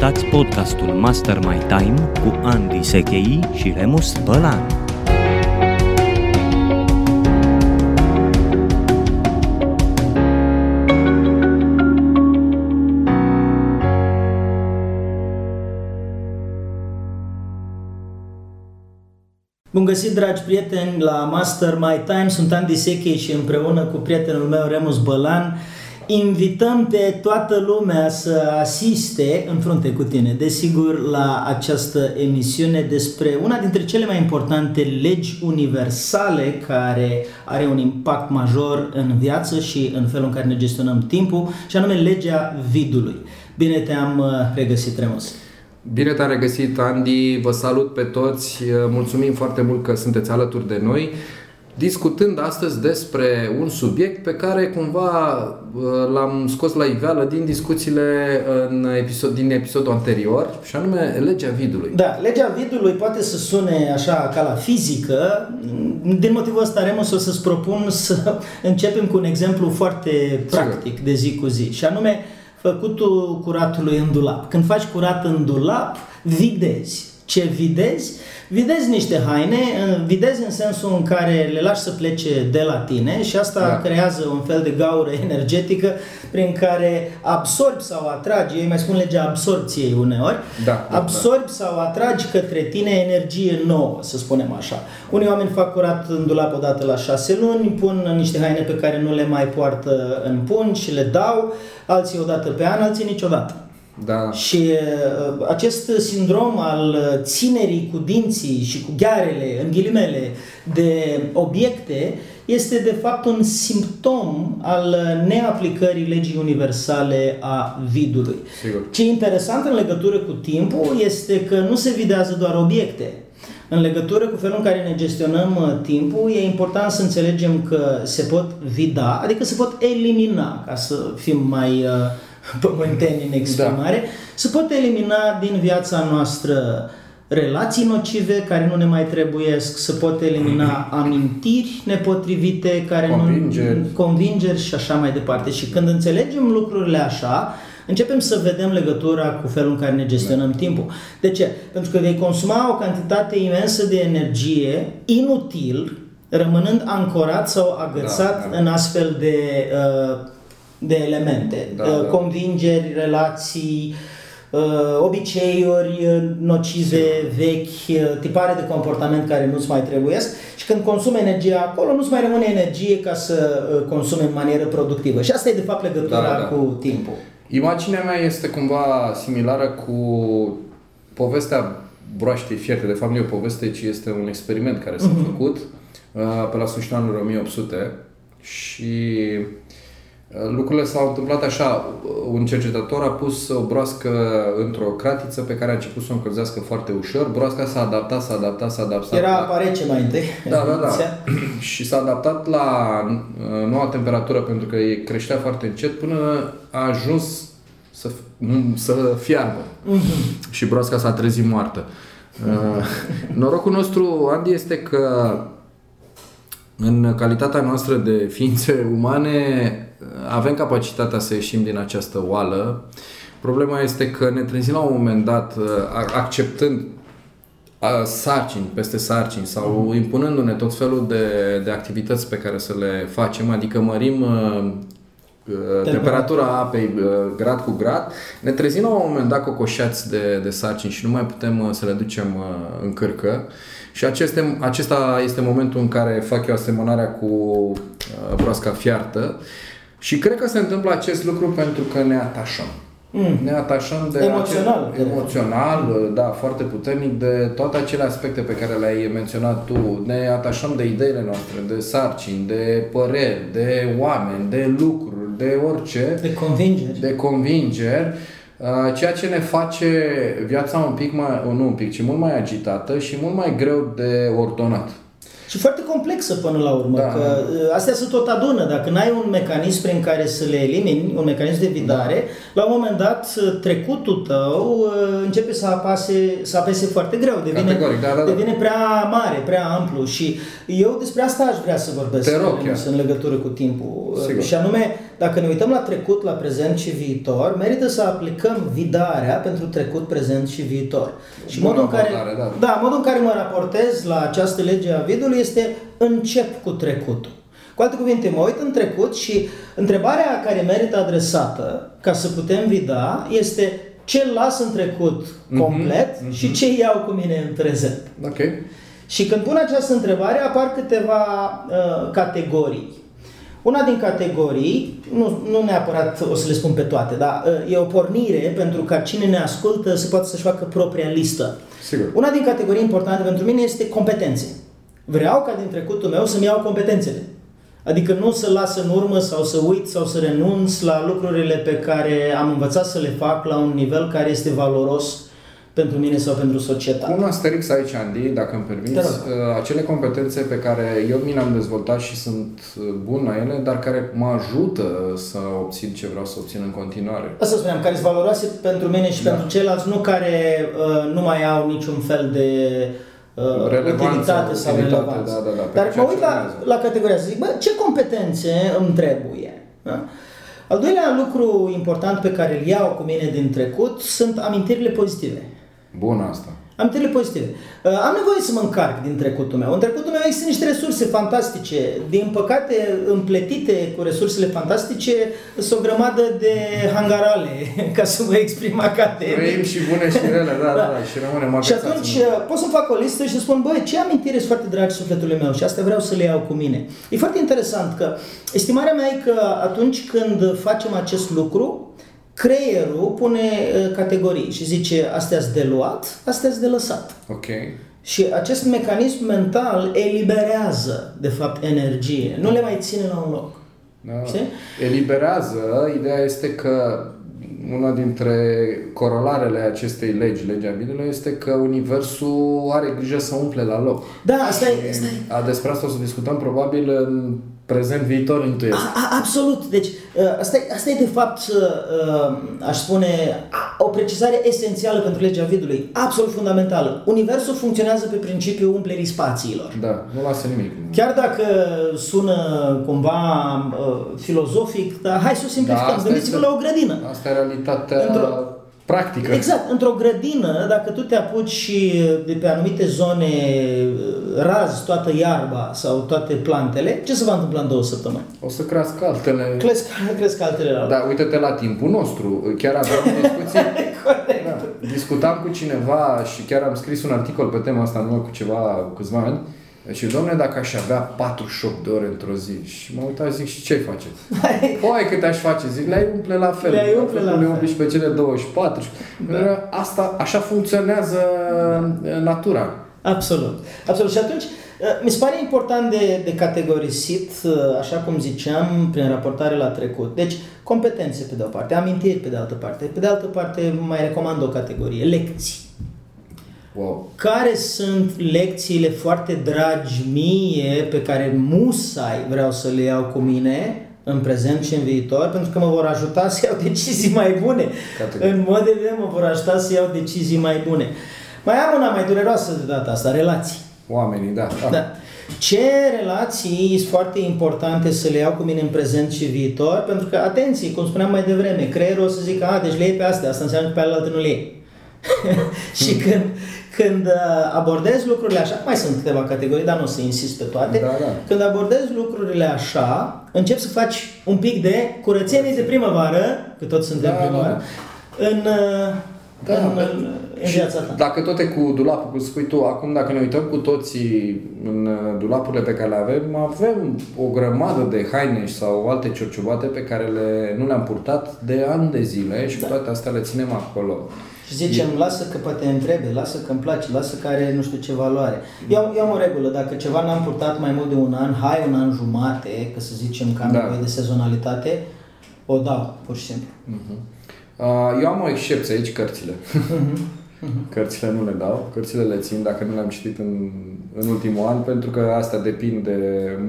Ascultați podcastul Master My Time cu Andy Sechei și Remus Bălan. Bun găsit, dragi prieteni, la Master My Time. Sunt Andy Sechei și împreună cu prietenul meu, Remus Bălan, invităm pe toată lumea să asiste în frunte cu tine, desigur, la această emisiune despre una dintre cele mai importante legi universale care are un impact major în viață și în felul în care ne gestionăm timpul, și anume legea vidului. Bine te-am uh, regăsit, Remus! Bine te-am regăsit, Andy, vă salut pe toți, mulțumim foarte mult că sunteți alături de noi, discutând astăzi despre un subiect pe care cumva uh, l-am scos la iveală din discuțiile în episod, din episodul anterior, și anume legea vidului. Da, legea vidului poate să sune așa ca la fizică, din motivul ăsta, Remus, o să-ți propun să începem cu un exemplu foarte practic Sigur. de zi cu zi, și anume făcutul curatului în dulap. Când faci curat în dulap, videzi. Ce videzi? Videzi niște haine, videzi în sensul în care le lași să plece de la tine și asta da. creează un fel de gaură energetică prin care absorbi sau atragi, ei mai spun legea absorpției uneori, da, da, absorbi da. sau atragi către tine energie nouă, să spunem așa. Unii oameni fac curat în dulap odată la șase luni, pun niște haine pe care nu le mai poartă în pun și le dau, alții odată pe an, alții niciodată. Da. Și uh, acest sindrom al ținerii cu dinții și cu ghearele, în ghilimele, de obiecte, este de fapt un simptom al neaplicării legii universale a vidului. Sigur. Ce e interesant în legătură cu timpul este că nu se videază doar obiecte. În legătură cu felul în care ne gestionăm uh, timpul, e important să înțelegem că se pot vida, adică se pot elimina, ca să fim mai uh, pământeni în exprimare, da. se pot elimina din viața noastră relații nocive care nu ne mai trebuiesc, se pot elimina amintiri nepotrivite care convingeri. nu convingeri și așa mai departe. Și când înțelegem lucrurile așa, începem să vedem legătura cu felul în care ne gestionăm da. timpul. De ce? Pentru că vei consuma o cantitate imensă de energie inutil, rămânând ancorat sau agățat da, da. în astfel de uh, de elemente, da, da. convingeri, relații, uh, obiceiuri uh, nocive, vechi, uh, tipare de comportament care nu-ți mai trebuiesc și când consumi energia acolo, nu-ți mai rămâne energie ca să consumi în manieră productivă. Și asta e de fapt legătura da, da. cu timpul. Imaginea mea este cumva similară cu povestea broaștei fierte. De fapt nu e o poveste, ci este un experiment care s-a uh-huh. făcut pe la sfârșitul anului 1800 și Lucrurile s-au întâmplat așa. Un cercetător a pus o broască într-o cratiță pe care a început să o încălzească foarte ușor. Broasca s-a adaptat, s-a adaptat, s-a adaptat. Era apa rece mai întâi. Da, da, da. și s-a adaptat la uh, noua temperatură pentru că e creștea foarte încet până a ajuns să, să fiarbă. Uh-huh. Și broasca s-a trezit moartă. Uh, norocul nostru, Andy, este că în calitatea noastră de ființe umane avem capacitatea să ieșim din această oală. Problema este că ne trezim la un moment dat acceptând sarcini peste sarcini sau mhm. impunându-ne tot felul de, de activități pe care să le facem, adică mărim temperatura apei grad cu grad, ne trezim la un moment dat cocoșați de, de sarcini și nu mai putem să le ducem în cârcă. Și aceste, acesta este momentul în care fac eu asemănarea cu broasca fiartă și cred că se întâmplă acest lucru pentru că ne atașăm. Mm. Ne atașăm de emoțional, acel, emoțional, da, foarte puternic de toate acele aspecte pe care le-ai menționat tu. Ne atașăm de ideile noastre, de sarcini, de păreri, de oameni, de lucruri, de orice. De convingeri. De convingeri. Ceea ce ne face viața un pic mai, nu un pic, ci mult mai agitată și mult mai greu de ordonat și foarte complexă până la urmă, da. că ă, astea se tot adună. Dacă n-ai un mecanism prin care să le elimini, un mecanism de vidare, da. la un moment dat ă, trecutul tău ă, începe să apase, să apese foarte greu, devine, da, da, da. devine prea mare, prea amplu și eu despre asta aș vrea să vorbesc Te rog, în legătură cu timpul. Sigur. Și anume, dacă ne uităm la trecut, la prezent și viitor, merită să aplicăm vidarea pentru trecut, prezent și viitor. Și Bună modul în care, abordare, da. da, modul în care mă raportez la această lege a vidului este încep cu trecutul. Cu alte cuvinte, mă uit în trecut și întrebarea care merită adresată ca să putem vida este ce las în trecut complet mhm. și ce iau cu mine în prezent. Ok. Și când pun această întrebare, apar câteva uh, categorii. Una din categorii, nu, nu neapărat o să le spun pe toate, dar uh, e o pornire pentru ca cine ne ascultă să poată să-și facă propria listă. Sigur. Una din categorii importante pentru mine este competențe. Vreau ca din trecutul meu să-mi iau competențele. Adică nu să las în urmă sau să uit sau să renunț la lucrurile pe care am învățat să le fac la un nivel care este valoros pentru mine sau pentru societate. Un asterix aici, Andy, dacă îmi permiți, Te rog. uh, acele competențe pe care eu mi le-am dezvoltat și sunt uh, bun la ele, dar care mă ajută să obțin ce vreau să obțin în continuare. Asta spuneam, care sunt valoroase pentru mine și Da. pentru ceilalți, nu care uh, nu mai au niciun fel de uh, Relevanță, utilitate sau utilitate, relevanță. da, da, da, pe Dar ceea mă uit ce la, urmează. la categoria să zic, bă, ce competențe îmi trebuie? Da? Al doilea lucru important pe care îl iau cu mine din trecut sunt amintirile pozitive. Bun asta. Amintirile pozitive. Uh, Am nevoie să mă încarc din trecutul meu. În trecutul meu există niște resurse fantastice. Din păcate, împletite cu resursele fantastice, sunt o grămadă de hangarale, ca să mă exprim academic. Trăim și bune și rele, da, da, da, și rămânem Și agațați atunci în- uh, pot să fac o listă și să spun, băi, ce amintiri sunt foarte dragi sufletului meu și astea vreau să le iau cu mine. E foarte interesant că estimarea mea e că atunci când facem acest lucru, creierul pune uh, categorii și zice, astea sunt de luat, astea sunt de lăsat. Ok. Și acest mecanism mental eliberează, de fapt, energie. Nu le mai ține la un loc. Da. Știi? Eliberează, ideea este că una dintre corolarele acestei legi, legea vidului, este că Universul are grijă să umple la loc. Da, asta e, asta e A, despre asta o să discutăm probabil în prezent, viitor, intuiesc. A, a, absolut. Deci, uh, asta e, asta e de fapt, uh, aș spune, a- o precizare esențială pentru legea vidului. Absolut fundamentală. Universul funcționează pe principiul umplerii spațiilor. Da, nu lasă nimic. Chiar dacă sună cumva uh, filozofic, dar hai să o simplificăm. Da, asta Gândiți-vă este- la o grădină. Asta e realitatea Într-o- practică. Exact, într-o grădină, dacă tu te apuci și de pe anumite zone uh, razi toată iarba sau toate plantele, ce se va întâmpla în două săptămâni? O să crească altele. Cresc, cresc altele la loc. Da, uite-te la timpul nostru. Chiar aveam o discuție. Corect. da, discutam cu cineva și chiar am scris un articol pe tema asta în urmă cu ceva, câțiva ani. Și domnule, dacă aș avea 48 de ore într-o zi și mă uitam zic și ce face? Păi cât aș face? Zic, le-ai umple la fel. Le-ai umple la le fel. umpli și pe cele 24. Da. Asta, așa funcționează uh, natura. Absolut. Absolut. Și atunci, uh, mi se pare important de, de categorisit, uh, așa cum ziceam, prin raportare la trecut. Deci, competențe pe de o parte, amintiri pe de altă parte. Pe de altă parte, mai recomand o categorie, lecții. Wow. Care sunt lecțiile foarte dragi mie pe care musai vreau să le iau cu mine în prezent și în viitor, pentru că mă vor ajuta să iau decizii mai bune. Categoric. În mod evident mă vor ajuta să iau decizii mai bune. Mai am una mai dureroasă de data asta, relații. Oamenii, da. da. Da. Ce relații sunt foarte importante să le iau cu mine în prezent și viitor? Pentru că, atenție, cum spuneam mai devreme, creierul o să zică, a, deci le iei pe astea, asta înseamnă că pe alaltă nu le iei. și când, când uh, abordezi lucrurile așa, mai sunt câteva categorii, dar nu o să insist pe toate, Da, da. când abordezi lucrurile așa, începi să faci un pic de curățenie de primăvară, că toți suntem Da, primăvară, în, uh, Da, în, da. în, în Și viața ta. Dacă tot e cu dulapul, cum spui tu, acum dacă ne uităm cu toții în uh, dulapurile pe care le avem, avem o grămadă de haine sau alte ciorciubate pe care le, nu le-am purtat de ani de zile și Da. cu toate astea le ținem acolo. Și zicem, lasă că poate îmi trebuie, lasă că îmi place, lasă că are nu știu ce valoare. Eu, am- eu am o regulă, dacă ceva n-am purtat mai mult de un an, hai un an jumate, că să zicem că am Da. nevoie de sezonalitate, o dau, pur și simplu. Uh, Eu am o excepție aici, cărțile. Cărțile nu le dau, cărțile le țin dacă nu le-am citit în, în ultimul an, pentru că asta depind de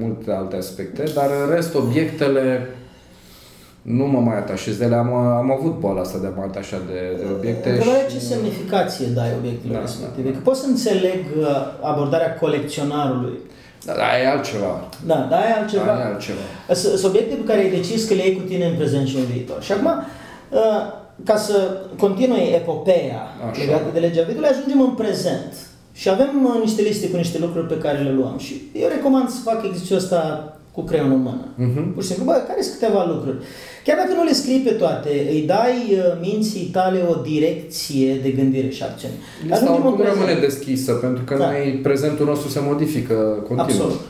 multe alte aspecte, dar în rest, obiectele nu mă mai atașez de ele. Am, am avut boala asta de a mă atașa de, de obiecte. Întrebarea și- ce semnificație dai obiectelor Da, respective? da, da. Că pot să înțeleg uh, abordarea colecționarului. Da, da, e altceva. Da, da, e altceva. Da, e altceva. Sunt subiecte pe care ai decis că le iei cu tine în prezent și în viitor. Și acum, uh, ca să continui epopeea Așa. legată de legea vidului, ajungem în prezent. Și avem uh, niște liste cu niște lucruri pe care le luăm. Și eu recomand să fac exercițiul ăsta cu creionul în mână. Mhm. Pur și simplu, bă, care sunt câteva lucruri? Chiar dacă nu le scrii pe toate, îi dai uh, minții tale o direcție de gândire și acțiune. Lista Ajungem în oricum prezent. rămâne deschisă, pentru că Da. noi, prezentul nostru se modifică continuu. Absolut.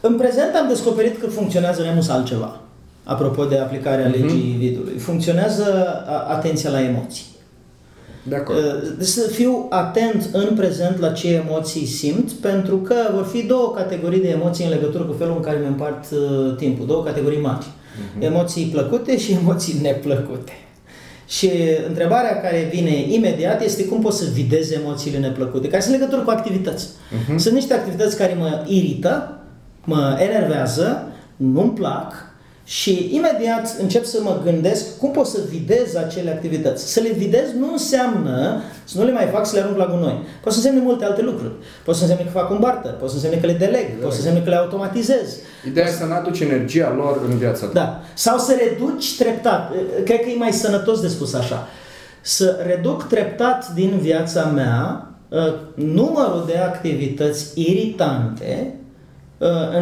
În prezent am descoperit că funcționează remus altceva. Apropo de aplicarea Mhm. legii vidului. Funcționează a- atenția la emoții. De acord. Uh, Deci să fiu atent în prezent la ce emoții simt, pentru că vor fi două categorii de emoții în legătură cu felul în care mi împart uh, timpul. Două categorii mari. Emoții plăcute și emoții neplăcute. Și întrebarea care vine imediat este cum pot să videz emoțiile neplăcute, care sunt în legătură cu activități. Sunt niște activități care mă irită, mă enervează, nu-mi plac și imediat încep să mă gândesc cum pot să videz acele activități. Să le videz nu înseamnă să nu le mai fac, să le arunc la gunoi. Poate să însemne multe alte lucruri. Poate să însemne că fac un barter, poate să însemne că le deleg, poate să însemne că le automatizez. Ideea e să nu aduci energia lor în viața ta. Da. Sau să reduci treptat. Cred că e mai sănătos de spus așa. Să reduc treptat din viața mea uh, numărul de activități iritante uh,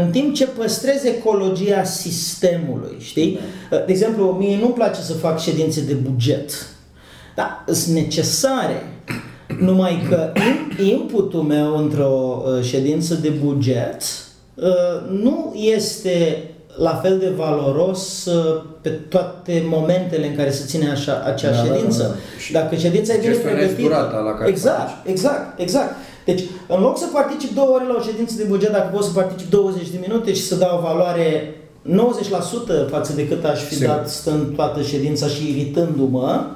în timp ce păstrez ecologia sistemului, știi? Uh, De exemplu, mie nu-mi place să fac ședințe de buget. Da, sunt necesare. Numai că in- inputul meu într-o uh, ședință de buget uh, nu este la fel de valoros uh, pe toate momentele în care se ține așa, acea Da, da, da, ședință. da. Și Dacă ședința e bine gestionezi pregătită. durata la care exact, faci. exact, exact. Deci, în loc să particip două ore la o ședință de buget, dacă pot să particip 20 de minute și să dau o valoare 90% față de cât aș fi Sigur. dat stând toată ședința și iritându-mă,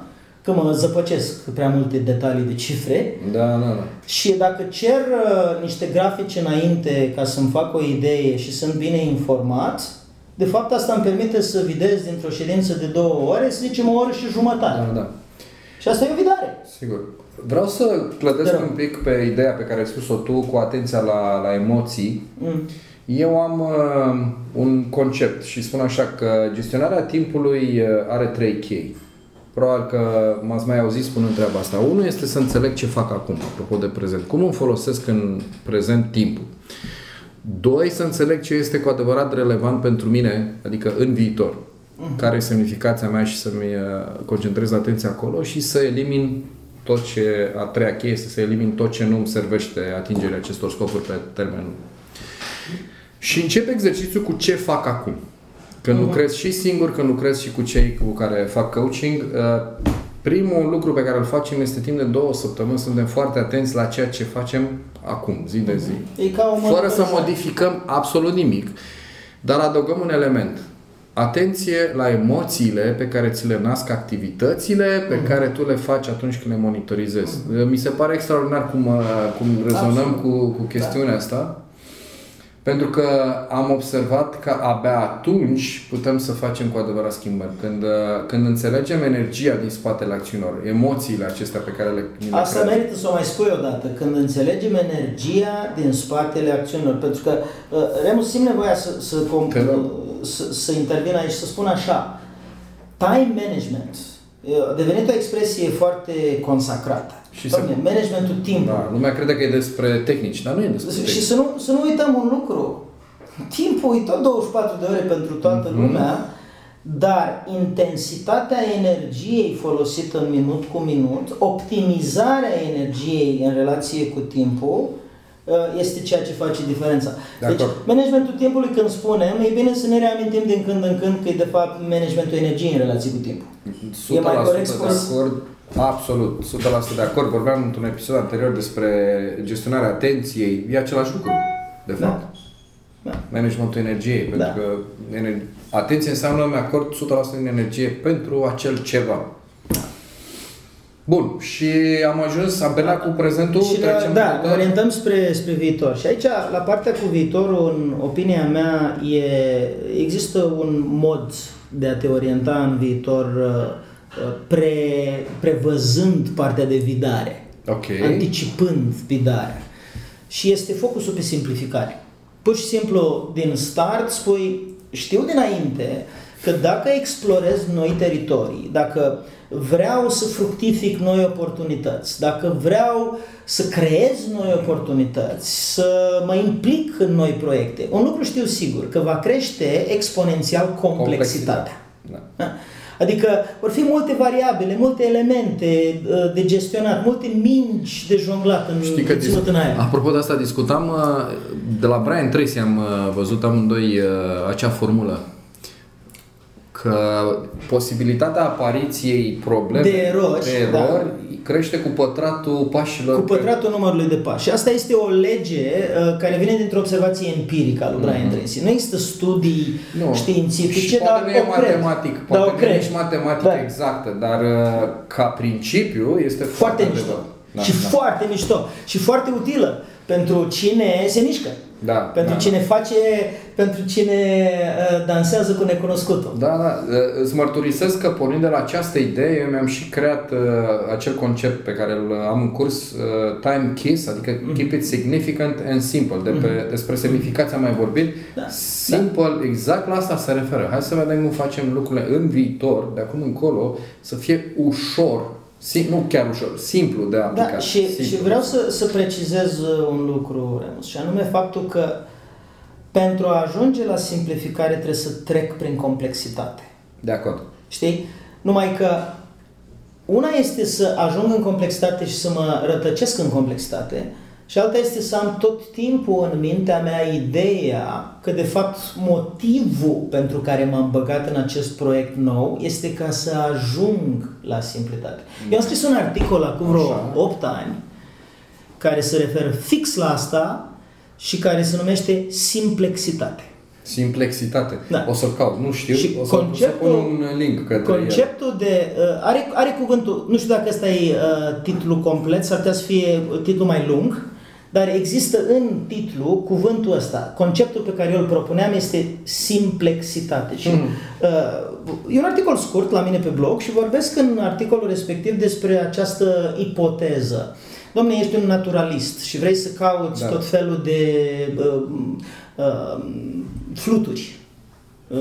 că mă zăpăcesc cu prea multe detalii de cifre, Da, da, da. și dacă cer uh, niște grafice înainte ca să-mi fac o idee și sunt bine informat, de fapt asta îmi permite să videz dintr-o ședință de două ore, să zicem o oră și jumătate. Da, da. Și asta e o vidare. Sigur. Vreau să clădesc Te rog. un pic pe ideea pe care ai spus-o tu cu atenția la, la emoții. Mm. Eu am uh, un concept și spun așa că gestionarea timpului uh, are trei chei. Probabil că m-ați mai auzit spunând treaba asta. Unul este să înțeleg ce fac acum, apropo de prezent. Cum îmi folosesc în prezent timpul. Doi, să înțeleg ce este cu adevărat relevant pentru mine, adică în viitor. Care e semnificația mea și să-mi uh, concentrez atenția acolo și să elimin tot ce, a treia cheie este să elimin tot ce nu îmi servește atingerea acestor scopuri pe termen lung. Și încep exercițiul cu ce fac acum. Când lucrez și singur, când lucrez și cu cei cu care fac coaching, uh, primul lucru pe care îl facem este timp de două săptămâni, suntem foarte atenți la ceea ce facem acum, zi de zi. E ca o Fără să monitorizare. modificăm absolut nimic. Dar adăugăm un element. Atenție la emoțiile pe care ți le nasc activitățile pe Mhm. care tu le faci atunci când le monitorizezi. Mi se pare extraordinar cum, uh, cum rezonăm Absolut. cu, cu chestiunea asta. Pentru că am observat că abia atunci putem să facem cu adevărat schimbări. Când, uh, când înțelegem energia din spatele acțiunilor, emoțiile acestea pe care le, ni le Asta creăm. merită să o mai spui odată, când înțelegem energia din spatele acțiunilor. Pentru că uh, Remus simt nevoia să, să, com- Te rog. să, să intervin aici, să spun așa. Time management uh, a devenit o expresie foarte consacrată. Și Doamne, să- managementul timpului. Da, lumea crede că e despre tehnici, dar nu e despre Și tehnici. să nu, să nu uităm un lucru. Timpul e tot 24 de ore pentru toată Mhm. lumea, dar intensitatea energiei folosită în minut cu minut, optimizarea energiei în relație cu timpul, uh, este ceea ce face diferența. De Deci, acord. managementul timpului, când spunem, e bine să ne reamintim din când în când că e de fapt managementul energiei în relație cu timpul. 100% E mai corect de spus? acord. Absolut, 100% de acord. Vorbeam într-un episod anterior despre gestionarea atenției. E același lucru, de Da. fapt. Da. Managementul energiei. Pentru Da. că ener- atenție înseamnă mi acord 100% din energie pentru acel ceva. Bun, și am ajuns, am terminat cu prezentul, Și la, trecem da, la ne viitor. orientăm spre, spre viitor. Și aici, la partea cu viitorul, în opinia mea, e, există un mod de a te orienta în viitor uh, uh, pre, prevăzând partea de vidare, Ok. anticipând vidarea. Și este focusul pe simplificare. Pur și simplu, din start, spui, știu dinainte că dacă explorez noi teritorii, dacă vreau să fructific noi oportunități, dacă vreau să creez noi oportunități, să mă implic în noi proiecte, un lucru știu sigur, că va crește exponențial complexitatea. Da. da. Adică vor fi multe variabile, multe elemente uh, de gestionat, multe mingi de jonglat în, Știi că ținut în aer. Apropo de asta discutam, uh, de la Brian Tracy am uh, văzut amândoi acea formulă că posibilitatea apariției probleme de erori, de erori da crește cu pătratul pașilor. Cu pătratul pe... numărului de pași. Și asta este o lege uh, care vine dintr-o observație empirică a lui Brian mm-hmm. Tracy. Nu există studii nu. științifice, și dar poate nu e matematic, cred. poate nu e nici matematică da. exactă, dar uh, ca principiu este foarte, foarte mișto. Da, și da. foarte mișto. Și foarte utilă pentru cine se mișcă. Da, pentru da. cine face, pentru cine uh, dansează cu necunoscutul. Da, da. Uh, îți mărturisesc că pornind de la această idee, eu mi-am și creat uh, acel concept pe care îl am în curs, uh, Time Kiss, adică mm-hmm. Keep it significant and simple. De pe, mm-hmm. Despre semnificație am mai vorbit. Da. Simple, da. exact la asta se referă. Hai să vedem cum facem lucrurile în viitor, de acum încolo, să fie ușor Sim, nu chiar ușor, simplu de aplicat. Da, și, simplu. și vreau să, să precizez uh, un lucru, Remus, și anume faptul că pentru a ajunge la simplificare trebuie să trec prin complexitate. De acord. Știi? Numai că una este să ajung în complexitate și să mă rătăcesc în complexitate, și alta este să am tot timpul în mintea mea ideea că de fapt motivul pentru care m-am băgat în acest proiect nou este ca să ajung la simplitate. Mm. Eu am scris un articol acum vreo Așa. 8 ani care se referă fix la asta și care se numește simplexitate. Simplexitate. Da. O să-l caut, nu știu, și o să, conceptul, să pun un link către Conceptul el. de... Uh, are, are cuvântul, nu știu dacă ăsta e uh, titlul complet, s-ar putea să fie titlul mai lung, dar există în titlu cuvântul ăsta. Conceptul pe care eu îl propuneam este simplexitate. Și, mm. uh, e un articol scurt la mine pe blog și vorbesc în articolul respectiv despre această ipoteză. Domne, ești un naturalist și vrei să cauți da. tot felul de uh, uh, fluturi, uh,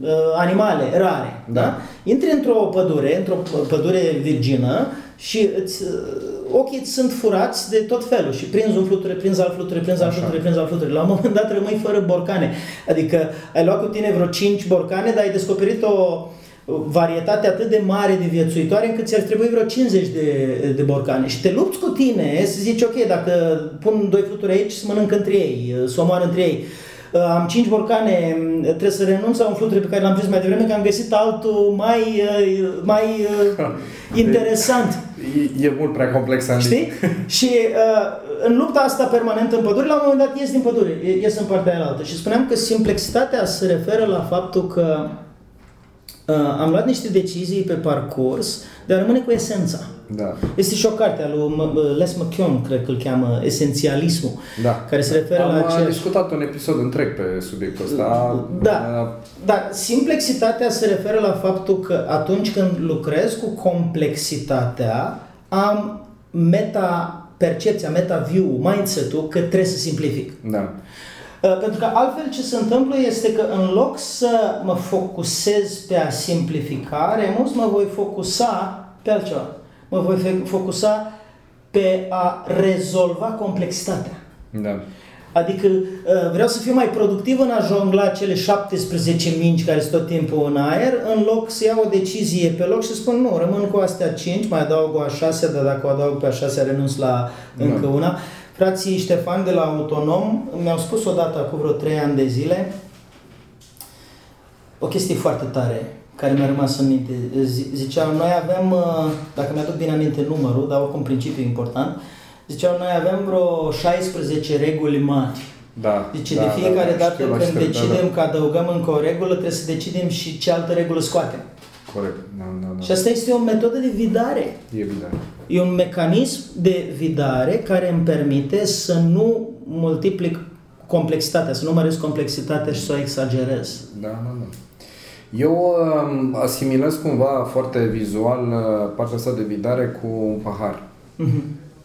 uh, animale rare. Da. Da? Intri într-o pădure, într-o pădure virgină și îți uh, ochii sunt furați de tot felul și prinzi un fluture, prinzi alt fluture, prinzi alt fluture, prinzi alt fluture. La un moment dat rămâi fără borcane. Adică ai luat cu tine vreo 5 borcane, dar ai descoperit o varietate atât de mare de viețuitoare încât ți-ar trebui vreo 50 de, de borcane. Și te lupți cu tine să zici, ok, dacă pun doi fluturi aici, să mănânc între ei, să omoară între ei Uh, am cinci borcane, mm, trebuie să renunț la un fluture pe care l-am zis mai devreme, că am găsit altul mai, uh, mai uh, interesant. E, e mult prea complex, Andy. Știi? Și uh, în lupta asta permanentă în pădure, la un moment dat ies din pădure, ies în partea aia altă. Și spuneam că simplexitatea se referă la faptul că uh, am luat niște decizii pe parcurs de a rămâne cu esența. Da. Este și o carte a lui Les McKeown, cred că îl cheamă Esențialismul, da. care se referă Am la aceeași... discutat un episod întreg pe subiectul ăsta. Da, dar simplexitatea se referă la faptul că atunci când lucrez cu complexitatea, am meta percepția, meta view, mindset-ul că trebuie să simplific. Da. Uh, pentru că altfel ce se întâmplă este că în loc să mă focusez pe a simplifica, remus mă voi focusa pe altceva mă voi focusa pe a rezolva complexitatea. Da. Adică uh, vreau să fiu mai productiv în a jongla cele 17 mingi care sunt tot timpul în aer, în loc să iau o decizie pe loc și să spun nu, rămân cu astea 5, mai adaug o a 6, dar dacă o adaug pe a 6 renunț la încă da. una. Frații Ștefan de la Autonom mi-au spus odată, acum vreo 3 ani de zile, o chestie foarte tare care mi-a rămas în minte. Ziceau, noi avem, uh, dacă mi-aduc bine aminte numărul, dar oricum principiul important, ziceau, noi avem vreo 16 reguli mari. Da, deci da, de fiecare da, da, dată când știu, decidem da, da. că adăugăm încă o regulă, trebuie să decidem și ce altă regulă scoatem. Corect. Da, da, da. Și asta este o metodă de vidare. E vidare. E un mecanism de vidare care îmi permite să nu multiplic complexitatea, să nu măresc complexitatea și să o exagerez. Da, da, da. Eu uh, asimilez cumva foarte vizual uh, partea asta de vidare cu un pahar. Uh-huh.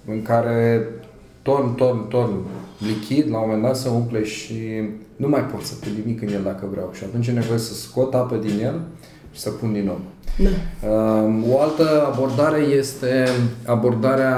În care torn, torn, torn lichid, la un moment dat se umple și nu mai pot să pun nimic în el dacă vreau. Și atunci e nevoie să scot apă din el și să pun din nou. Da. Um, o altă abordare este abordarea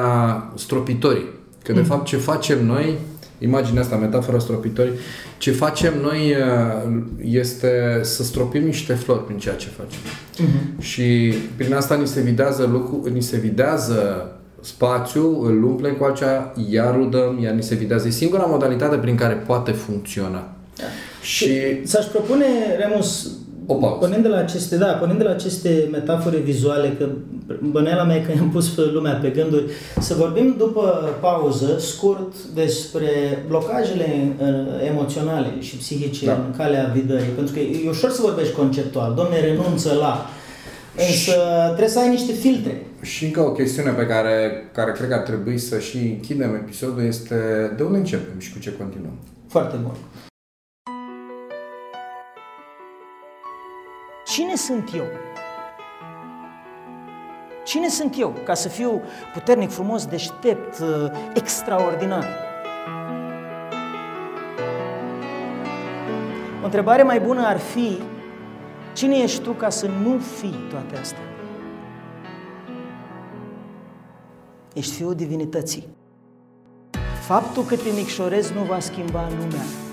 stropitorii. Că de mm. fapt ce facem noi, imaginea asta, metafora stropitorii, ce facem noi uh, este să stropim niște flori prin ceea ce facem. Mm-hmm. Și prin asta ni se videază lucru, ni se videază spațiu, îl umplem cu acea, iar rudăm, iar ni se videază. E singura modalitate prin care poate funcționa. Da. Și s-aș propune, Remus, o pauză. Pornind de la aceste, da, pornind de la aceste metafore vizuale, că băneala mea că i-am pus pe lumea pe gânduri, să vorbim după pauză, scurt, despre blocajele uh, emoționale și psihice da. în calea vidării. Pentru că e ușor să vorbești conceptual. Domne, renunță la... Însă trebuie să ai niște filtre. Și încă o chestiune pe care, care cred că ar trebui să și închidem episodul este de unde începem și cu ce continuăm. Foarte bun. Cine sunt eu? Cine sunt eu ca să fiu puternic, frumos, deștept, uh, extraordinar? O întrebare mai bună ar fi, cine ești tu ca să nu fii toate astea? Ești fiul divinității. Faptul că te micșorezi nu va schimba lumea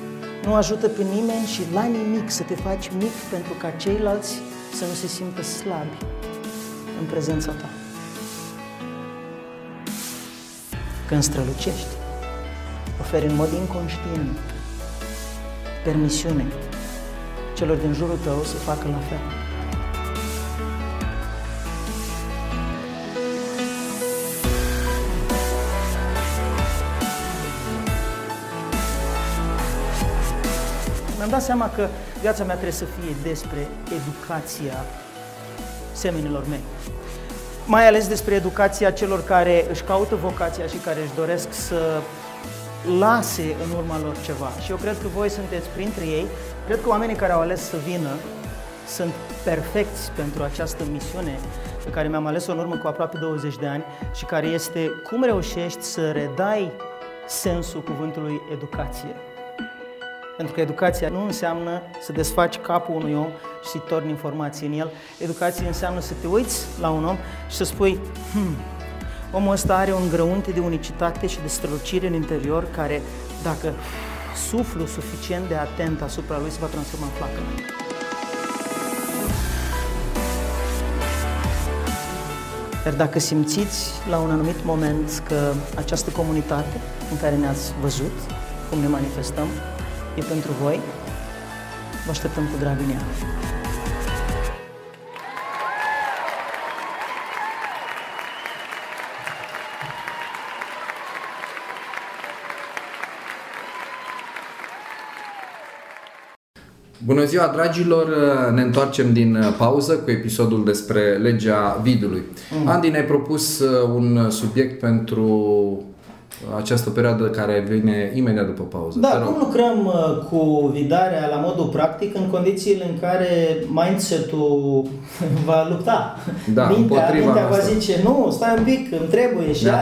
nu ajută pe nimeni și la nimic să te faci mic pentru ca ceilalți să nu se simtă slabi în prezența ta. Când strălucești, oferi în mod inconștient permisiune celor din jurul tău să facă la fel. Mi-am dat seama că viața mea trebuie să fie despre educația semenilor mei. Mai ales despre educația celor care își caută vocația și care își doresc să lase în urma lor ceva. Și eu cred că voi sunteți printre ei. Cred că oamenii care au ales să vină sunt perfecți pentru această misiune pe care mi-am ales-o în urmă cu aproape 20 de ani și care este cum reușești să redai sensul cuvântului educație. Pentru că educația nu înseamnă să desfaci capul unui om și să-i torni informații în el. Educația înseamnă să te uiți la un om și să spui, hmm, omul ăsta are un grăunte de unicitate și de strălucire în interior care, dacă suflu suficient de atent asupra lui, se va transforma în flacără. Iar dacă simțiți la un anumit moment că această comunitate în care ne-ați văzut, cum ne manifestăm, e pentru voi. Vă așteptăm cu drag în ea. Bună ziua, dragilor! Ne întoarcem din pauză cu episodul despre legea vidului. Mm. Andy ne-ai propus un subiect pentru această perioadă care vine imediat după pauză. Da, cum lucrăm uh, cu vidarea la modul practic în condițiile în care mindset-ul va lupta? Da, mintea, mintea va zice, nu, stai un pic, îmi trebuie și aia,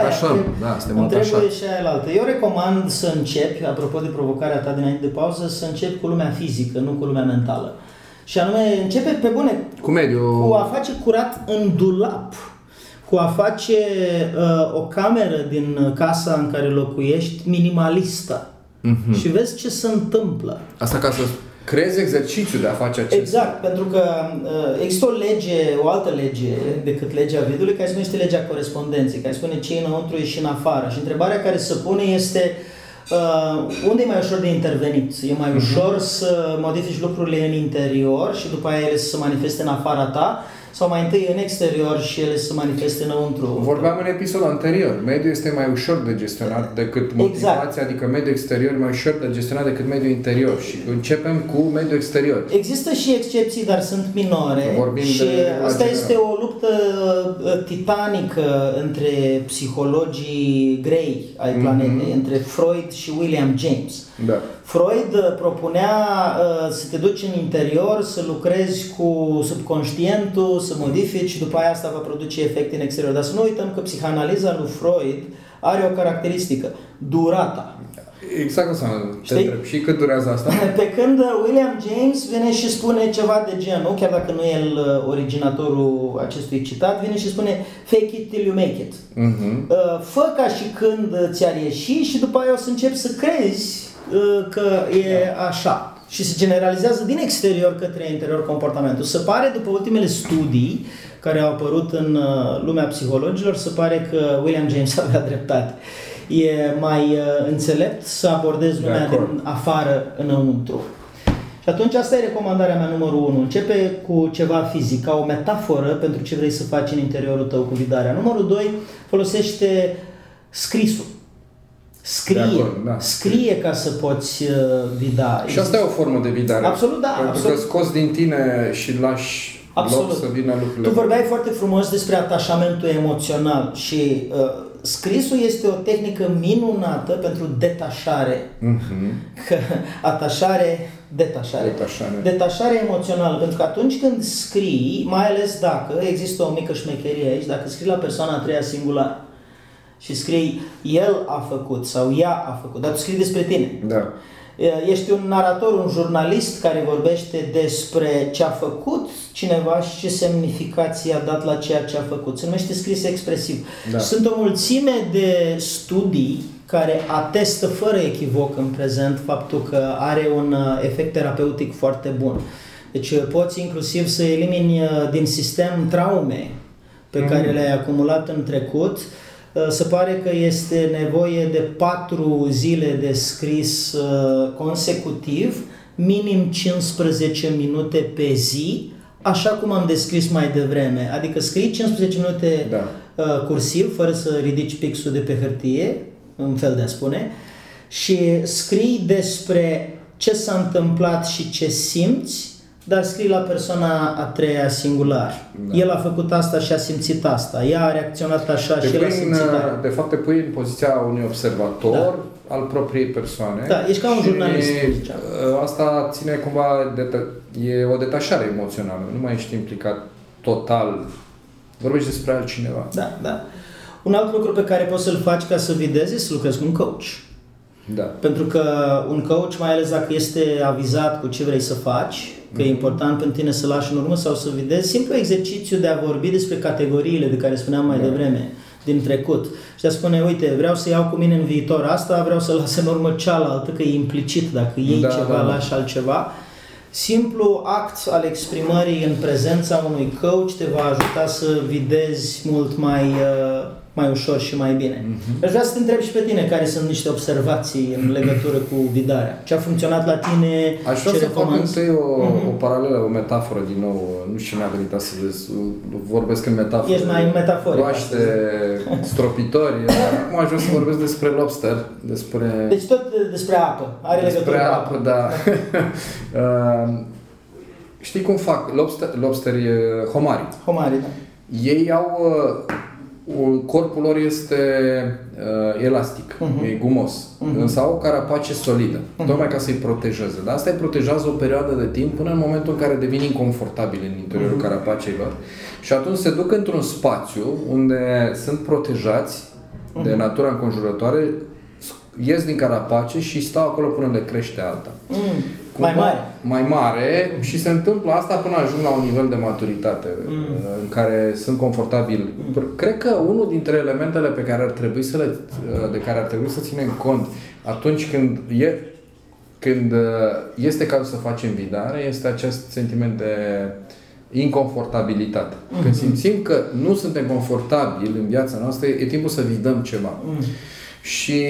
da, îmi trebuie și aia altă. Eu recomand să începi, apropo de provocarea ta dinainte de pauză, să începi cu lumea fizică, nu cu lumea mentală. Și anume, începe pe bune cu mediul. Cu a face curat în dulap cu a face uh, o cameră din casa în care locuiești minimalistă mm-hmm. și vezi ce se întâmplă. Asta ca să creezi exercițiu de a face acest Exact, pentru că uh, există o lege, o altă lege decât legea vidului, care se numește legea corespondenței, care spune ce e înăuntru e și în afară. Și întrebarea care se pune este uh, unde e mai ușor de intervenit? E mai uh-huh. ușor să modifici lucrurile în interior și după aia ele să se manifeste în afara ta? Sau mai întâi în exterior și ele să manifeste înăuntru. Vorbeam în episodul anterior. Mediul este mai ușor de gestionat decât exact. motivația, exact. adică mediul exterior mai ușor de gestionat decât mediul interior. Și începem cu mediul exterior. Există și excepții, dar sunt minore. Vorbim și de asta este o luptă uh, titanică între psihologii grei ai mhm. planetei, mm-hmm. între Freud și William James. Da. Freud uh, propunea uh, să te duci în interior, să lucrezi cu subconștientul, să modifici și după aia asta va produce efecte în exterior. Dar să nu uităm că psihanaliza lui Freud are o caracteristică, durata. Exact asta te întreb. Și cât durează asta? Pe când William James vine și spune ceva de genul, chiar dacă nu e el uh, originatorul acestui citat, vine și spune fake it till you make it. Uh-huh. Fă ca și când ți-ar ieși și după aia o să începi să crezi uh, că e da. așa. Și se generalizează din exterior către interior comportamentul. Se pare, după ultimele studii care au apărut în uh, lumea psihologilor, se pare că William James avea dreptate e mai uh, înțelept să abordezi lumea din afară înăuntru. Și atunci asta e recomandarea mea numărul 1. Începe cu ceva fizic, ca o metaforă pentru ce vrei să faci în interiorul tău cu vidarea. Numărul 2, folosește scrisul. Scrie, acord, da. scrie ca să poți uh, vida. Și asta e o formă de vidare. Absolut, da. Pentru absolut. că scoți din tine și lași Absolut. loc să vină lucrurile. Tu vorbeai foarte frumos despre atașamentul emoțional și uh, Scrisul este o tehnică minunată pentru detașare. Mm-hmm. Că, atașare, detașare. Detașare. Detașare emoțională. Pentru că atunci când scrii, mai ales dacă există o mică șmecherie aici, dacă scrii la persoana a treia singular și scrii el a făcut sau ea a făcut, dar tu scrii despre tine. Da. Ești un narator, un jurnalist care vorbește despre ce a făcut cineva și ce semnificație a dat la ceea ce a făcut. Se numește scris expresiv. Da. Sunt o mulțime de studii care atestă fără echivoc în prezent faptul că are un uh, efect terapeutic foarte bun. Deci uh, poți inclusiv să elimini uh, din sistem traume pe mm. care le-ai acumulat în trecut, uh, Uh, se pare că este nevoie de patru zile de scris uh, consecutiv, minim 15 minute pe zi, așa cum am descris mai devreme. Adică scrii 15 minute da. Uh, cursiv, fără să ridici pixul de pe hârtie, în fel de a spune, și scrii despre ce s-a întâmplat și ce simți dar scrii la persoana a treia singular. Da. El a făcut asta și a simțit asta. Ea a reacționat așa te și el a simțit în, De fapt, te pui în poziția unui observator da. al propriei persoane. Da, ești ca un jurnalist. Uh, asta ține cumva, de, e o detașare emoțională. Nu mai ești implicat total. Vorbești despre altcineva. Da, da. Un alt lucru pe care poți să-l faci ca să videzi să lucrezi cu un coach. Da. Pentru că un coach, mai ales dacă este avizat cu ce vrei să faci, că e important pentru tine să lași în urmă sau să vedezi simplu exercițiu de a vorbi despre categoriile de care spuneam mai da. devreme din trecut și de a spune, uite, vreau să iau cu mine în viitor asta, vreau să las în urmă cealaltă, că e implicit, dacă iei da, ceva, da, da. lași altceva. Simplu act al exprimării în prezența unui coach te va ajuta să videzi mult mai uh, mai ușor și mai bine. Uh-huh. Aș vrea să te întreb și pe tine care sunt niște observații în legătură cu vidarea. Ce a funcționat la tine? Aș vrea să fac întâi o, uh-huh. o paralelă, o metaforă din nou. Nu știu ce mi-a venit astăzi. Vorbesc în metaforă. Ești mai metaforic. Roaște, stropitori. Acum aș vrea să vorbesc despre lobster. Despre... Deci tot despre apă. Are despre legătură apă, apă, da. uh, știi cum fac? Lobster, lobsteri homari. Homari, da. Ei au uh, corpul lor este uh, elastic, uh-huh. e gumos, uh-huh. însă au o carapace solidă, uh-huh. tocmai ca să-i protejeze. Dar asta îi protejează o perioadă de timp până în momentul în care devin inconfortabili în interiorul uh-huh. carapacei lor și atunci se duc într-un spațiu unde sunt protejați uh-huh. de natura înconjurătoare, ies din carapace și stau acolo până le crește alta. Uh-huh mai mare. Mai mare și se întâmplă asta până ajung la un nivel de maturitate mm. Uh, în care sunt confortabil. Mm. Cred că unul dintre elementele pe care ar trebui să le, uh, de care ar trebui să ținem cont atunci când e când uh, este cazul să facem vidare, este acest sentiment de inconfortabilitate. Mm-hmm. Când simțim că nu suntem confortabili în viața noastră, e timpul să vidăm ceva. Mm. Și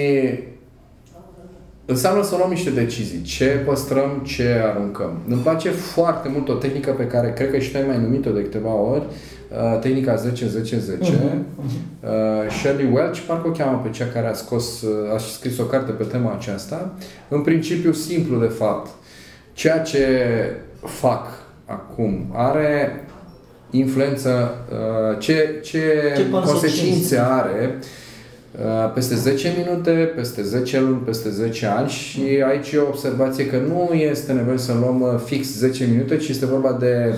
înseamnă să luăm niște decizii. Ce păstrăm, ce aruncăm. Îmi place foarte mult o tehnică pe care cred că și tu ai mai numit-o de câteva ori, uh, tehnica 10-10-10. Uh-huh. Uh, Shelley Welch, parcă o cheamă pe cea care a scos, uh, a scris o carte pe tema aceasta. În principiu simplu, de fapt, ceea ce fac acum are influență, uh, ce, ce, ce consecințe are Uh, peste 10 minute, peste 10 luni, peste 10 ani și aici e o observație că nu este nevoie să luăm uh, fix 10 minute, ci este vorba de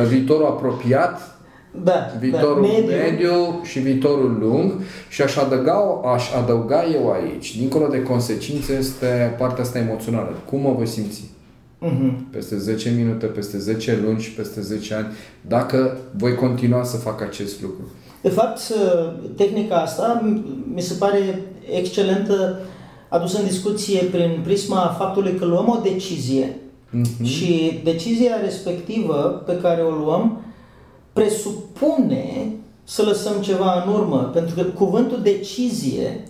uh, viitorul apropiat Da, viitorul da, mediu. mediu și viitorul lung și aș adăuga, aș adăuga eu aici, dincolo de consecințe, este partea asta emoțională. Cum mă voi simți? Mhm. Peste 10 minute, peste 10 luni și peste 10 ani, dacă voi continua să fac acest lucru. De fapt, tehnica asta mi se pare excelentă adusă în discuție prin prisma faptului că luăm o decizie Mhm. și decizia respectivă pe care o luăm presupune să lăsăm ceva în urmă, pentru că cuvântul decizie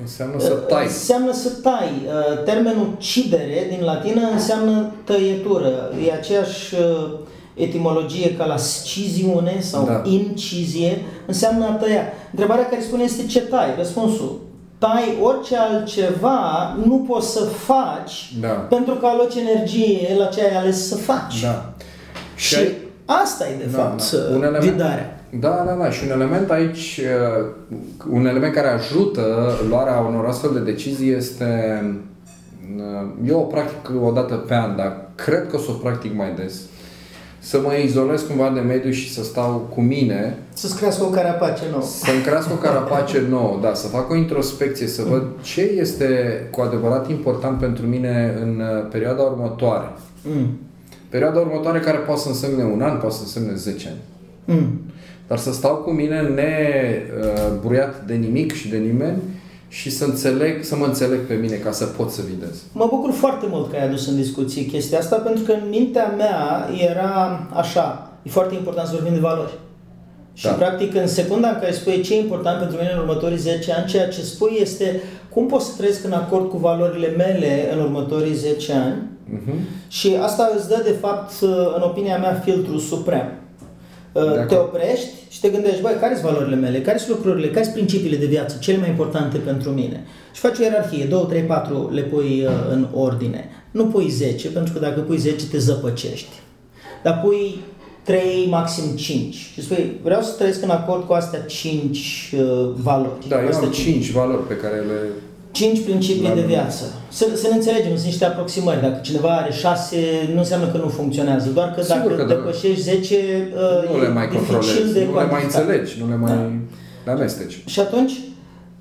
Înseamnă să tai. Înseamnă să tai. Uh, Termenul cidere din latină înseamnă tăietură. E aceeași uh, etimologie ca la sciziune sau Da. incizie, înseamnă a tăia. Întrebarea care spune este ce tai? Răspunsul. Tai orice altceva nu poți să faci Da. pentru că aloci energie la ce ai ales să faci. Da. Și ai- asta e de Da, fapt da. Un element- vidarea. Da, da, da. Și un element aici, uh, un element care ajută luarea unor astfel de decizii este, uh, eu o practic o dată pe an, dar cred că o să o practic mai des, să mă izolez cumva de mediu și să stau cu mine, Să-ți crească o carapace nouă. să-mi crească o carapace nouă, da, să fac o introspecție, să văd ce este cu adevărat important pentru mine în uh, perioada următoare. Mm. Perioada următoare care poate să însemne un an, poate să însemne 10 ani. Mm. Dar să stau cu mine nebruiat de nimic și de nimeni și să înțeleg, să mă înțeleg pe mine ca să pot să videz. Mă bucur foarte mult că ai adus în discuție chestia asta, pentru că în mintea mea era așa, e foarte important să vorbim de valori. Și Da. practic în secunda în care spui ce e important pentru mine în următorii 10 ani, ceea ce spui este cum pot să trăiesc în acord cu valorile mele în următorii 10 ani Uh-huh. și asta îți dă de fapt, în opinia mea, filtrul suprem. Acord. Te oprești și te gândești, băi, care sunt valorile mele, care sunt lucrurile, care sunt principiile de viață, cele mai importante pentru mine. Și faci o ierarhie, 2, 3, 4 le pui uh, în ordine. Nu pui 10, pentru că dacă pui 10 te zăpăcești. Dar pui 3, maxim 5. Și spui, vreau să trăiesc în acord cu astea 5 uh, valori. Da, cu eu astea am cinci valori pe care le... Cinci principii Da, de da. viață. Să, să ne înțelegem, sunt niște aproximări. Dacă cineva are șase, nu înseamnă că nu funcționează. Doar că Sigur dacă că da. depășești 10, uh, Nu e le mai dificil controlezi, de nu le mai cuantificat. înțelegi, nu le mai Da. le amesteci. Și atunci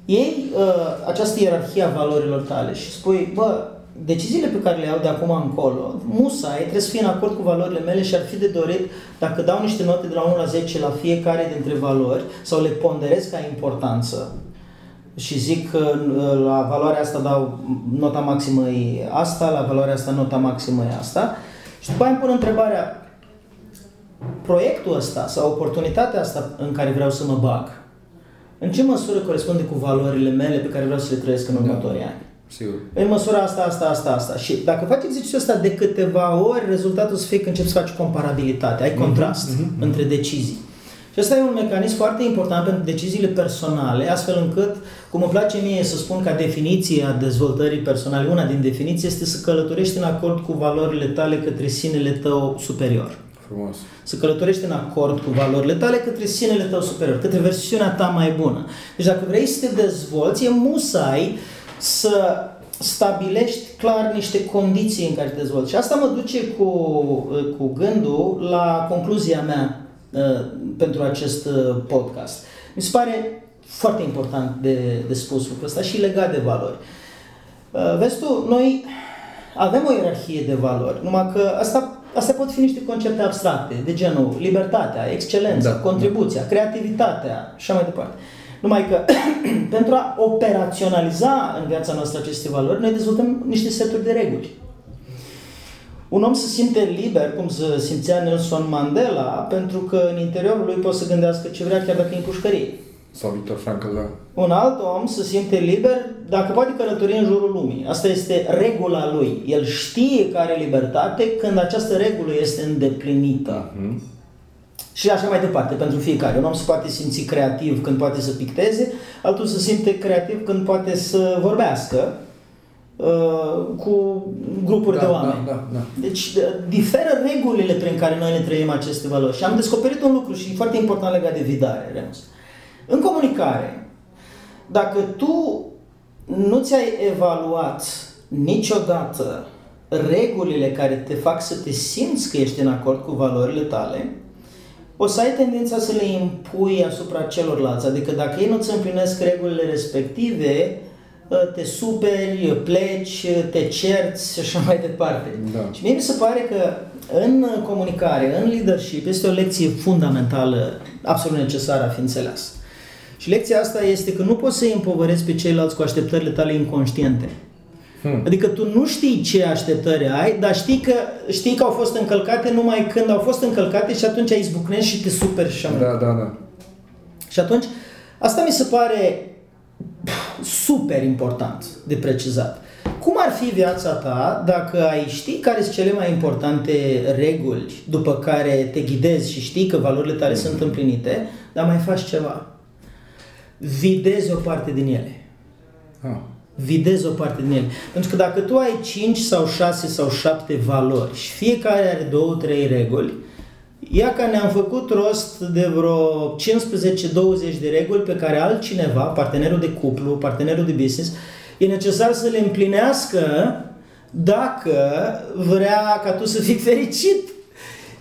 iei uh, această ierarhie a valorilor tale și spui, bă, deciziile pe care le iau de acum încolo, musai, trebuie să fie în acord cu valorile mele și ar fi de dorit, dacă dau niște note de la 1 la 10 la fiecare dintre valori sau le ponderez ca importanță și zic că uh, la valoarea asta dau nota maximă e asta, la valoarea asta nota maximă e asta și după aia îmi pun întrebarea, proiectul ăsta sau oportunitatea asta în care vreau să mă bag, în ce măsură corespunde cu valorile mele pe care vreau să le trăiesc în următorii ani? Sigur. În măsura asta, asta, asta, asta. Și dacă faci exercițiul ăsta de câteva ori, rezultatul să fie că începi să faci comparabilitate, ai contrast între decizii. Și asta e un mecanism foarte important pentru deciziile personale, astfel încât, cum îmi place mie să spun ca definiție a dezvoltării personale, una din definiții este să călătorești în acord cu valorile tale către sinele tău superior Frumos. să călătorești în acord cu valorile tale către sinele tău superior, către versiunea ta mai bună. Deci dacă vrei să te dezvolți, e musai să stabilești clar niște condiții în care te dezvolți. Și asta mă duce cu, cu gândul la concluzia mea uh, pentru acest uh, podcast. Mi se pare foarte important de, de spus lucrul ăsta și legat de valori. Uh, Vezi tu, noi avem o ierarhie de valori, numai că asta, astea pot fi niște concepte abstracte, de genul libertatea, excelența, Da. contribuția, creativitatea și așa mai departe. Numai că pentru a operaționaliza în viața noastră aceste valori, noi dezvoltăm niște seturi de reguli. Un om se simte liber, cum se simțea Nelson Mandela, pentru că în interiorul lui poate să gândească ce vrea, chiar dacă e în pușcărie. Sau Victor Frankl, da. Un alt om se simte liber dacă poate călători în jurul lumii. Asta este regula lui. El știe că are libertate când această regulă este îndeplinită. Mhm. Și așa mai departe, pentru fiecare. Un om se poate simți creativ când poate să picteze, altul se simte creativ când poate să vorbească uh, cu grupuri Da, de oameni. da, da, da. Deci uh, diferă regulile prin care noi ne trăim aceste valori. Și am descoperit un lucru și e foarte important legat de vidare, Remus. În comunicare, dacă tu nu ți-ai evaluat niciodată regulile care te fac să te simți că ești în acord cu valorile tale, o să ai tendința să le impui asupra celorlalți. Adică dacă ei nu-ți împlinesc regulile respective, ă, te superi, pleci, te cerți și așa mai departe. Da. Și mie mi se pare că în comunicare, în leadership, este o lecție fundamentală, absolut necesară a fi înțeleasă. Și lecția asta este că nu poți să îi împovărezi pe ceilalți cu așteptările tale inconștiente. Hmm. Adică tu nu știi ce așteptări ai, dar știi că, știi că au fost încălcate numai când au fost încălcate și atunci ai izbucnești și te super și așa Da, da, da. Și atunci, asta mi se pare super important de precizat. Cum ar fi viața ta dacă ai ști care sunt cele mai importante reguli după care te ghidezi și știi că valorile tale sunt împlinite, dar mai faci ceva? Videzi o parte din ele. Ah. Videzi o parte din ele. Pentru că dacă tu ai 5 sau 6 sau 7 valori și fiecare are 2-3 reguli, Ia că ne-am făcut rost de vreo 15-20 de reguli pe care altcineva, partenerul de cuplu, partenerul de business, e necesar să le împlinească dacă vrea ca tu să fii fericit.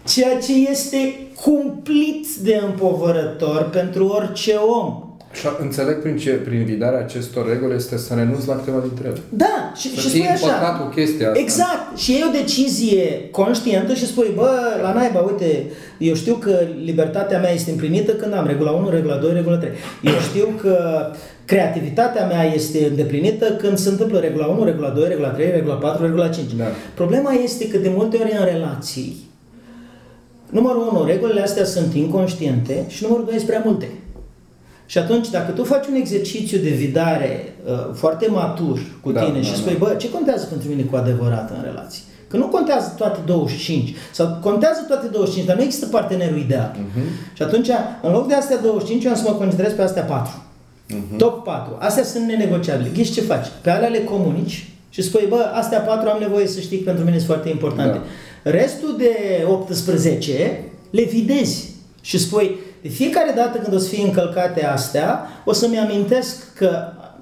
Ceea ce este cumplit de împovărător pentru orice om. Și înțeleg prin ce, prin ridarea acestor reguli este să renunți la câteva dintre ele. Da, și, Să și fii spui așa. împăcat cu chestia asta. Exact. Și e o decizie conștientă și spui, bă, la naiba, uite, eu știu că libertatea mea este împlinită când am regula 1, regula 2, regula 3. Eu știu că creativitatea mea este îndeplinită când se întâmplă regula 1, regula 2, regula 3, regula 4, regula 5. Da. Problema este că de multe ori în relații, numărul 1, regulile astea sunt inconștiente și numărul 2, sunt prea multe. Și atunci, dacă tu faci un exercițiu de vidare uh, foarte matur cu Da, tine da, și da. spui, bă, ce contează pentru mine cu adevărat în relații? Că nu contează toate 25, sau contează toate 25, dar nu există partenerul ideal. Mhm. Și atunci, în loc de astea 25, eu am să mă concentrez pe astea 4. Mhm. Top 4. Astea sunt nenegociabile. Ghiși ce faci? Pe alea le comunici și spui, bă, astea 4 am nevoie să știi că pentru mine sunt foarte importante. Da. Restul de 18 le videzi și spui, de fiecare dată când o să fie încălcate astea, o să-mi amintesc că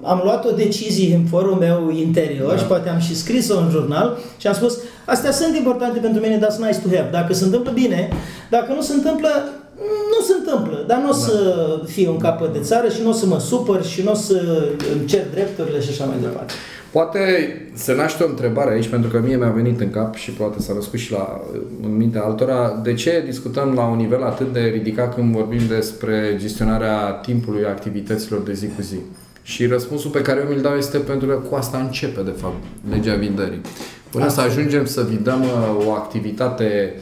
am luat o decizie în forul meu interior Da. și poate am și scris-o în jurnal și am spus, astea sunt importante pentru mine, that's nice to have. Dacă se întâmplă bine, dacă nu se întâmplă, nu se întâmplă, dar nu o să fie un capăt de țară și nu o să mă supăr și nu o să îmi cer drepturile și așa mai departe. Poate se naște o întrebare aici, pentru că mie mi-a venit în cap și poate s-a născut și la, în mintea altora, de ce discutăm la un nivel atât de ridicat când vorbim despre gestionarea timpului activităților de zi cu zi? Și răspunsul pe care eu mi-l dau este pentru că cu asta începe, de fapt, legea vidării. Până să ajungem să vidăm uh, o activitate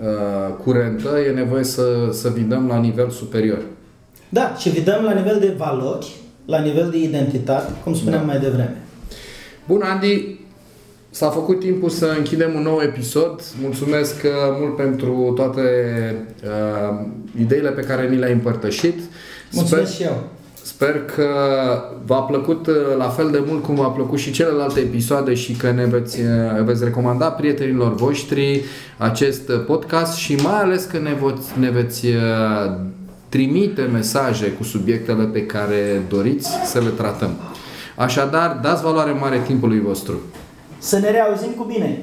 uh, curentă, e nevoie să, să vidăm la nivel superior. Da, și vedem la nivel de valori, la nivel de identitate, cum spuneam Da. mai devreme. Bun, Andy, s-a făcut timpul să închidem un nou episod. Mulțumesc uh, mult pentru toate uh, ideile pe care ni le-ai împărtășit. Mulțumesc Sper, și eu. sper că v-a plăcut uh, la fel de mult cum v-a plăcut și celelalte episoade și că ne veți, uh, veți recomanda prietenilor voștri acest uh, podcast și mai ales că ne, voți, ne veți uh, trimite mesaje cu subiectele pe care doriți să le tratăm. Așadar, dați valoare mare timpului vostru. Să ne reauzim cu bine!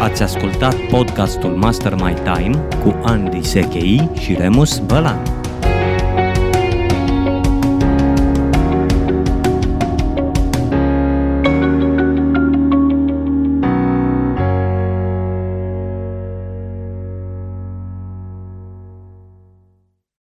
Ați ascultat podcastul Master My Time cu Andy Sechei și Remus Bălan.